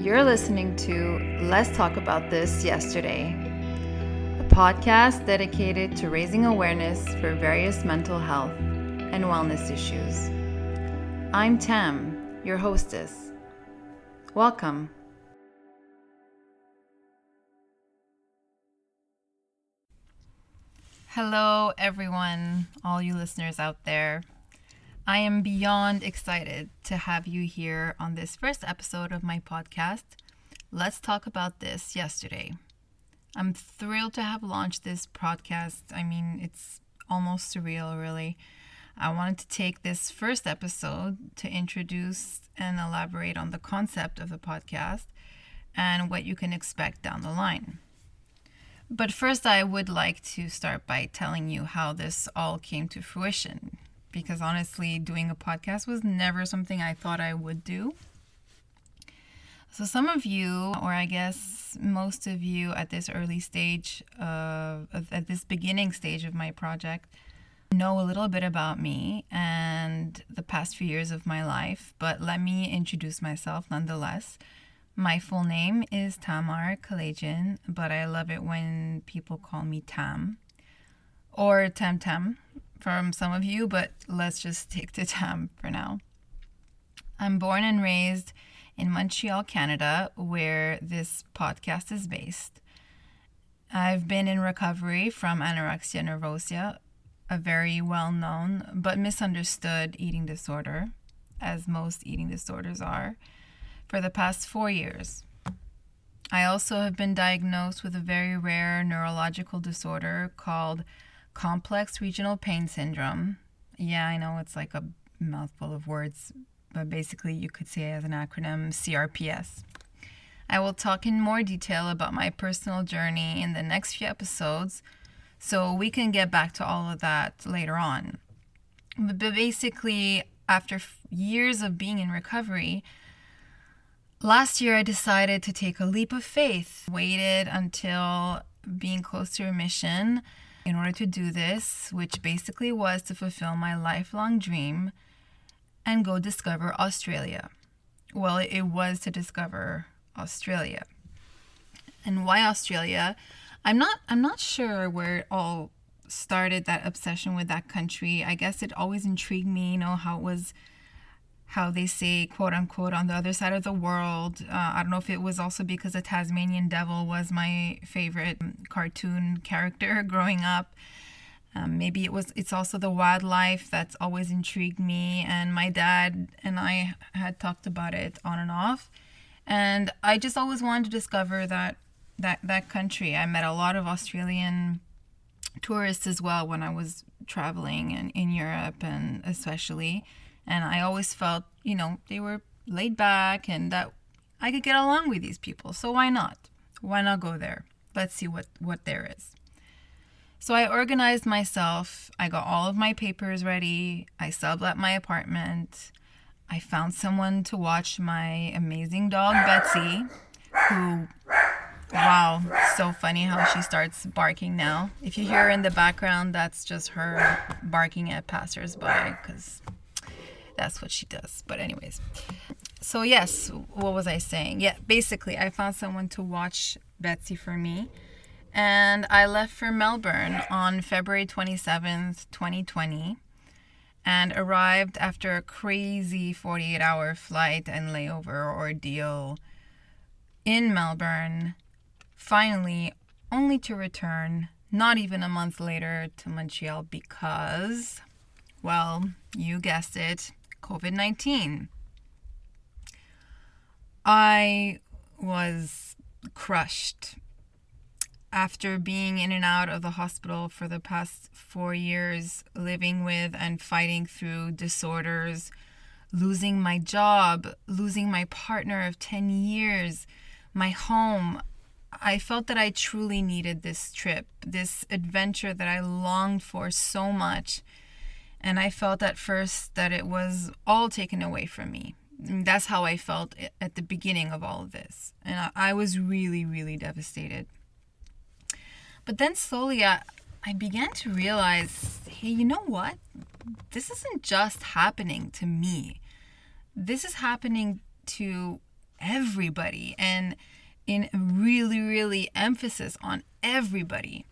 You're listening to Let's Talk About This Yesterday, a podcast dedicated to raising awareness for various mental health and wellness issues. I'm Tam, your hostess. Welcome. Hello, everyone, all you listeners out there. I am beyond excited to have you here on this first episode of my podcast. Let's talk about this yesterday. I'm thrilled to have launched this podcast. I mean, it's almost surreal, really. I wanted to take this first episode to introduce and elaborate on the concept of the podcast and what you can expect down the line. But first, I would like to start by telling you how this all came to fruition because honestly, doing a podcast was never something I thought I would do. So, some of you, or I guess most of you at this early stage, uh, at this beginning stage of my project, know a little bit about me and the past few years of my life, but let me introduce myself nonetheless. My full name is Tamar Kalajian, but I love it when people call me Tam or Tam Tam from some of you, but let's just stick to Tam for now. I'm born and raised in Montreal, Canada, where this podcast is based. I've been in recovery from anorexia nervosa, a very well known but misunderstood eating disorder, as most eating disorders are, for the past four years. I also have been diagnosed with a very rare neurological disorder called complex regional pain syndrome. Yeah, I know it's like a mouthful of words, but basically you could say it as an acronym CRPS. I will talk in more detail about my personal journey in the next few episodes so we can get back to all of that later on. But basically, after years of being in recovery, last year I decided to take a leap of faith. Waited until being close to remission in order to do this, which basically was to fulfill my lifelong dream and go discover Australia. Well, it was to discover Australia. And why Australia? I'm not I'm not sure where it all started that obsession with that country. I guess it always intrigued me, you know, how it was how they say quote unquote on the other side of the world. Uh, I don't know if it was also because the Tasmanian Devil was my favorite cartoon character growing up. Um, maybe it was. It's also the wildlife that's always intrigued me, and my dad and I had talked about it on and off, and I just always wanted to discover that that that country. I met a lot of Australian tourists as well when I was traveling in, in Europe and especially and I always felt, you know, they were laid back and that I could get along with these people. So why not? Why not go there? Let's see what, what there is. So I organized myself. I got all of my papers ready. I sublet my apartment. I found someone to watch my amazing dog, Betsy, who, wow, so funny how she starts barking now. If you hear her in the background, that's just her barking at passersby because that's what she does. But anyways, so yes, what was I saying? Yeah, basically, I found someone to watch Betsy for me, and I left for Melbourne on February twenty seventh, twenty twenty, and arrived after a crazy forty eight hour flight and layover ordeal in Melbourne. Finally, only to return not even a month later to Montreal because, well, you guessed it, COVID 19. I was crushed after being in and out of the hospital for the past four years, living with and fighting through disorders, losing my job, losing my partner of 10 years, my home. I felt that I truly needed this trip, this adventure that I longed for so much. And I felt at first that it was all taken away from me. And that's how I felt at the beginning of all of this. And I, was really, really devastated. But then slowly I, I began to realize hey, you know what? This isn't just happening to me, this is happening to everybody and in really, really emphasis on everybody.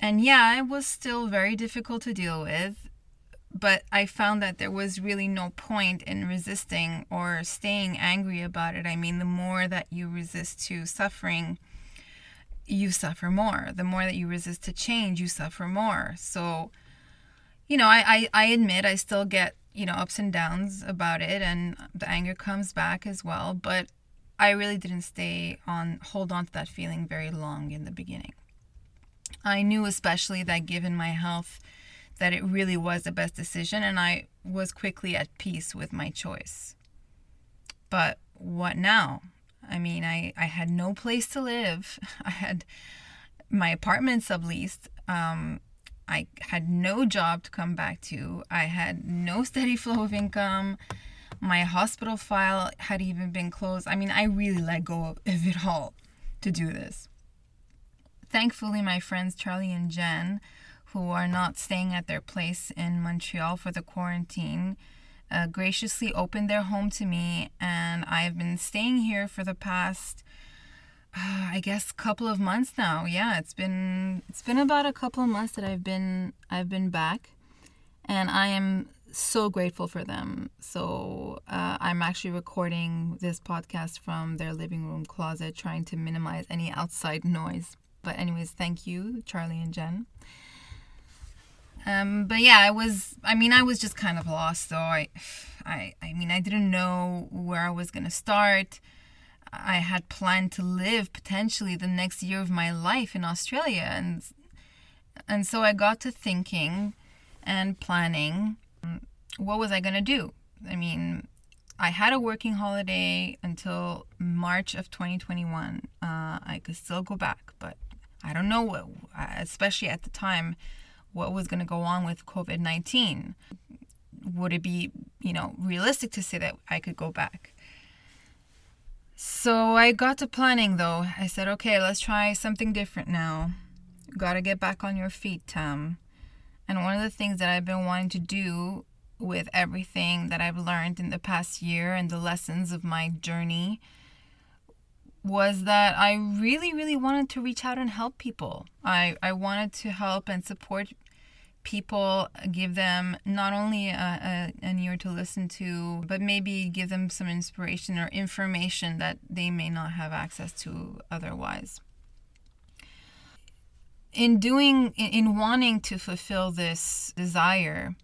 And yeah, it was still very difficult to deal with, but I found that there was really no point in resisting or staying angry about it. I mean, the more that you resist to suffering, you suffer more. The more that you resist to change, you suffer more. So, you know, I, I, I admit I still get, you know, ups and downs about it and the anger comes back as well, but I really didn't stay on hold on to that feeling very long in the beginning. I knew especially that given my health that it really was the best decision and I was quickly at peace with my choice. But what now? I mean, I, I had no place to live. I had my apartment subleased. Um, I had no job to come back to. I had no steady flow of income. My hospital file had even been closed. I mean, I really let go of it all to do this. Thankfully, my friends Charlie and Jen, who are not staying at their place in Montreal for the quarantine, uh, graciously opened their home to me, and I've been staying here for the past, uh, I guess, couple of months now. Yeah, it's been it's been about a couple of months that I've been I've been back, and I am so grateful for them. So uh, I'm actually recording this podcast from their living room closet, trying to minimize any outside noise. But anyways, thank you, Charlie and Jen. Um, but yeah, I was. I mean, I was just kind of lost. So I, I, I mean, I didn't know where I was gonna start. I had planned to live potentially the next year of my life in Australia, and and so I got to thinking and planning. What was I gonna do? I mean, I had a working holiday until March of 2021. Uh, I could still go back, but I don't know what, especially at the time what was going to go on with COVID 19. Would it be, you know, realistic to say that I could go back? So I got to planning though. I said, okay, let's try something different now. Got to get back on your feet, Tam. And one of the things that I've been wanting to do with everything that I've learned in the past year and the lessons of my journey was that I really, really wanted to reach out and help people. I, I wanted to help and support people, give them not only a, a, an ear to listen to, but maybe give them some inspiration or information that they may not have access to otherwise. In doing, in, in wanting to fulfill this desire,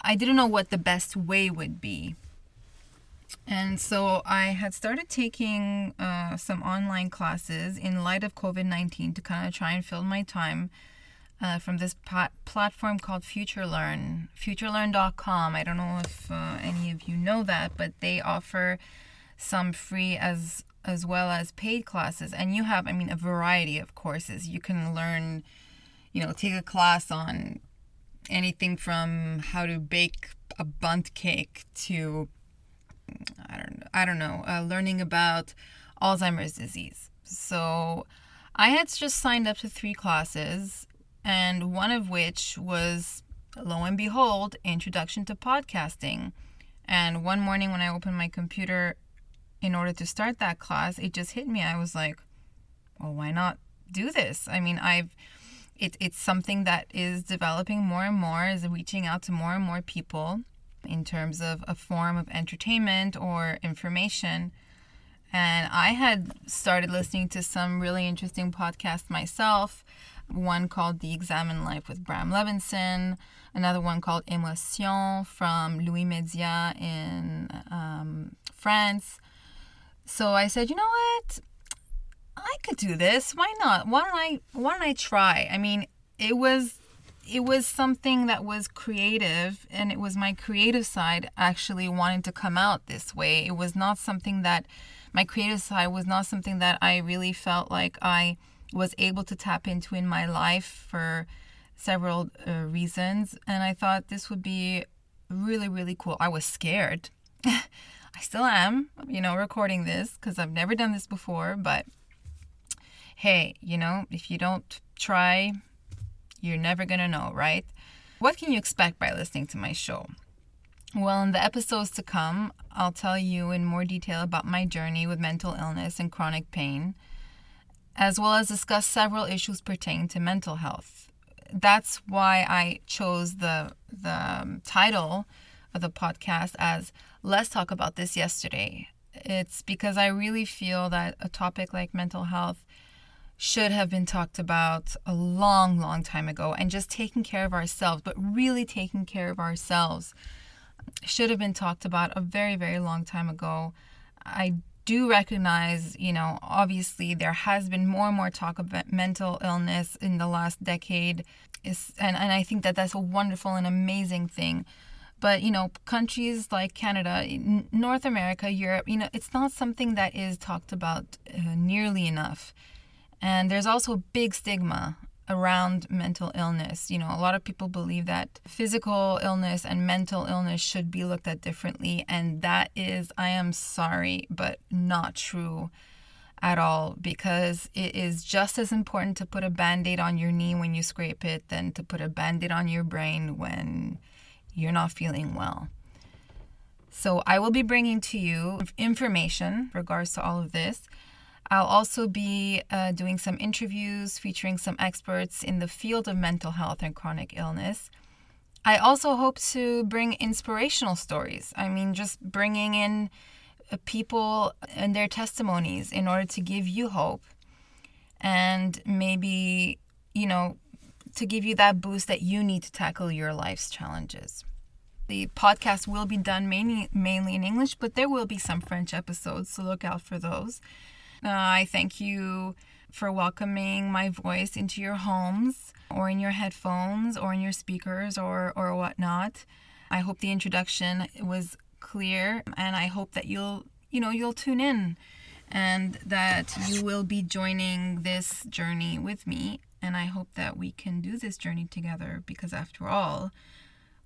I didn't know what the best way would be and so I had started taking uh, some online classes in light of COVID 19 to kind of try and fill my time uh, from this platform called FutureLearn, futurelearn.com. I don't know if uh, any of you know that, but they offer some free as as well as paid classes and you have i mean a variety of courses you can learn you know take a class on anything from how to bake a Bundt cake to I don't I don't know, uh, learning about Alzheimer's disease. So I had just signed up to three classes, and one of which was, lo and behold, Introduction to Podcasting. And one morning when I opened my computer in order to start that class, it just hit me. I was like, well, why not do this? I mean, I've it, it's something that is developing more and more, is reaching out to more and more people in terms of a form of entertainment or information. And I had started listening to some really interesting podcasts myself. One called The Examine Life with Bram Levinson, another one called Emotion from Louie Media in um, France. So I said, you know what? I could do this. Why not? Why don't I? Why don't I try? I mean, it was it was something that was creative and it was my creative side actually wanting to come out this way. It was not something that my creative side was not something that i really felt like i was able to tap into in my life for several uh, reasons and i thought this would be really really cool. I was scared. I still am you know recording this because i've never done this before but hey you know if you don't try you're never going to know, right? What can you expect by listening to my show? Well, in the episodes to come, I'll tell you in more detail about my journey with mental illness and chronic pain, as well as discuss several issues pertaining to mental health. That's why I chose the the um, title of the podcast as "Let's Talk About This Yesterday." It's because I really feel that a topic like mental health should have been talked about a long, long time ago, and just taking care of ourselves, but really taking care of ourselves should have been talked about a very, very long time ago. I do recognize, you know, obviously there has been more and more talk about mental illness in the last decade. Is, and, and I think that that's a wonderful and amazing thing. But, you know, countries like Canada, North America, Europe, you know, it's not something that is talked about uh, nearly enough. And there's also a big stigma around mental illness. You know, a lot of people believe that physical illness and mental illness should be looked at differently. And that is, I am sorry, but not true at all because it is just as important to put a band aid on your knee when you scrape it than to put a band aid on your brain when you're not feeling well. So, I will be bringing to you information regards to all of this. I'll also be uh, doing some interviews featuring some experts in the field of mental health and chronic illness. I also hope to bring inspirational stories. I mean, just bringing in uh, people and their testimonies in order to give you hope and maybe, you know, to give you that boost that you need to tackle your life's challenges. The podcast will be done mainly, mainly in English, but there will be some French episodes, so look out for those. Uh, I thank you for welcoming my voice into your homes or in your headphones or in your speakers or, or whatnot. I hope the introduction was clear and I hope that you'll, you know, you'll tune in and that you will be joining this journey with me. And I hope that we can do this journey together because, after all,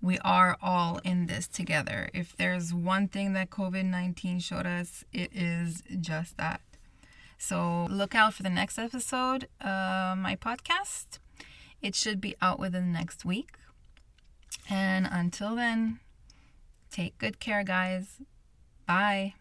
we are all in this together. If there's one thing that COVID 19 showed us, it is just that. So look out for the next episode of my podcast. It should be out within the next week. And until then, take good care, guys. Bye.